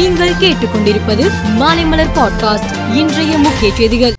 நீங்கள் கேட்டுக்கொண்டிருப்பது மாலைமலர் பாட்காஸ்ட் இன்றைய முக்கிய செய்திகள்.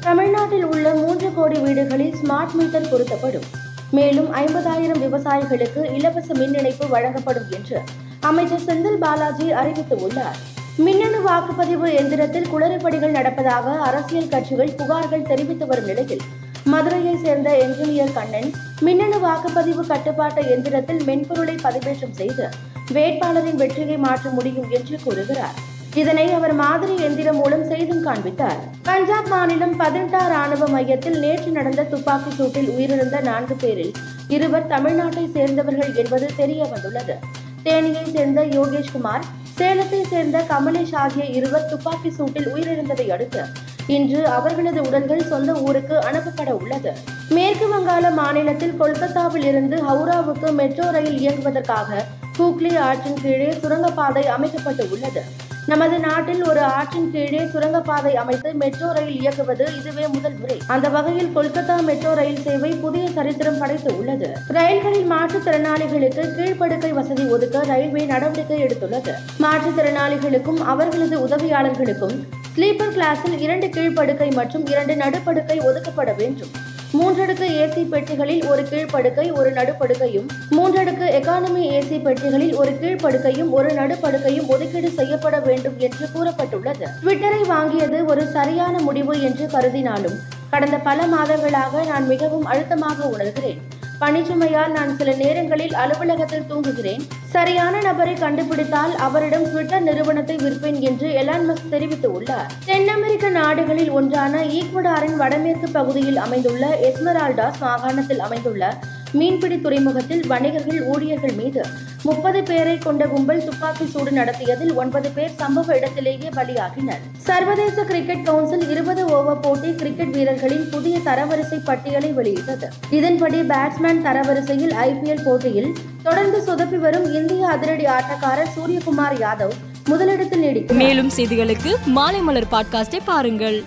தமிழ்நாட்டில் உள்ள மூன்று கோடி வீடுகளில் ஸ்மார்ட் மீட்டர் பொருத்தப்படும். மேலும் ஐம்பதாயிரம் விவசாயிகளுக்கு இலவச மின் இணைப்பு வழங்கப்படும் என்று அமைச்சர் செந்தில் பாலாஜி அறிவித்துள்ளார். மின்னணு வாக்குப்பதிவு எந்திரத்தில் குளறுபடிகள் நடப்பதாக அரசியல் கட்சிகள் புகார்கள் தெரிவித்து வரும் நிலையில் மதுரையை சேர்ந்த என்ஜினியர் கண்ணன் மின்னணு வாக்குப்பதிவு கட்டுப்பாட்டு எந்திரத்தில் மென்பொருளை பதிவேற்றம் செய்து வேட்பாளரின் வெற்றியை மாற்ற முடியும் என்று கூறுகிறார். இதனை அவர் மாதிரி எந்திரம் மூலம் செய்தும் காண்பித்தார். பஞ்சாப் மாநிலம் பதினெட்டா ராணுவ மையத்தில் நேற்று நடந்த துப்பாக்கி சூட்டில் உயிரிழந்த நான்கு பேரில் இருவர் தமிழ்நாட்டை சேர்ந்தவர்கள் என்பது தெரிய வந்துள்ளது தேனியை சேர்ந்த யோகேஷ்குமார் சேலத்தை சேர்ந்த கமலேஷ் ஆகிய இருவர் துப்பாக்கி சூட்டில் உயிரிழந்ததை அடுத்து இன்று அவர்களது உடல்கள் சொந்த ஊருக்கு அனுப்பப்பட உள்ளது. மேற்கு வங்காள மாநிலத்தில் கொல்கத்தாவில் இருந்து ஹவுராவுக்கு மெட்ரோ ரயில் இயங்குவதற்காக ஹூக்லி ஆற்றின் கீழே சுரங்கப்பாதை அமைக்கப்பட்டு உள்ளது. நமது நாட்டில் ஒரு ஆற்றின் கீழே சுரங்கப்பாதை அமைத்து மெட்ரோ ரயில் இயக்குவது இதுவே முதல் முறை. அந்த வகையில் கொல்கத்தா மெட்ரோ ரயில் சேவை புதிய சரித்திரம் படைத்து உள்ளது. ரயில்களில் மாற்றுத்திறனாளிகளுக்கு கீழ்ப்படுக்கை வசதி ஒதுக்க ரயில்வே நடவடிக்கை எடுத்துள்ளது. மாற்றுத்திறனாளிகளுக்கும் அவர்களது உதவியாளர்களுக்கும் ஸ்லீப்பர் கிளாஸில் இரண்டு கீழ்ப்படுக்கை மற்றும் இரண்டு நடுப்படுக்கை ஒதுக்கப்பட வேண்டும். மூன்றடுக்கு ஏசி பெட்டிகளில் ஒரு கீழ்ப்படுக்கை ஒரு நடுப்படுக்கையும் மூன்றடுக்கு எக்கானமி ஏசி பெட்டிகளில் ஒரு கீழ்ப்படுக்கையும் ஒரு நடுப்படுக்கையும் ஒதுக்கீடு செய்யப்பட வேண்டும் என்று கூறப்பட்டுள்ளது. ட்விட்டரை வாங்கியது ஒரு சரியான முடிவு என்று கருதினாலும் கடந்த பல மாதங்களாக நான் மிகவும் அழுத்தமாக உணர்கிறேன். பணிச்சுமையால் நான் சில நேரங்களில் அலுவலகத்தில் தூங்குகிறேன். சரியான நபரை கண்டுபிடித்தால் அவரிடம் ட்விட்டர் நிறுவனத்தை விற்பேன் என்று எலான் மஸ்க் தெரிவித்துள்ளார் தென் அமெரிக்க நாடுகளில் ஒன்றான ஈக்வடாரின் வடமேற்கு பகுதியில் அமைந்துள்ள எஸ்மரால்டாஸ் மாகாணத்தில் அமைந்துள்ள மீன்பிடி துறைமுகத்தில் வணிகர்கள் ஊழியர்கள் மீது முப்பது பேரை கொண்ட கும்பல் துப்பாக்கி சூடு நடத்தியதில் ஒன்பது பேர் சம்பவ இடத்திலேயே பலியாகினர். சர்வதேச கிரிக்கெட் கவுன்சில் இருபது ஓவர் போட்டி கிரிக்கெட் வீரர்களின் புதிய தரவரிசை பட்டியலை வெளியிட்டது. இதன்படி பேட்ஸ்மேன் தரவரிசையில் ஐபிஎல் போட்டியில் தொடர்ந்து சொதப்பி வரும் இந்திய அதிரடி ஆட்டக்காரர் சூரியகுமார் யாதவ் முதலிடத்தில் நீடிக்கும் மேலும் செய்திகளுக்கு மாலைமலர் பாட்காஸ்டை பாருங்கள்.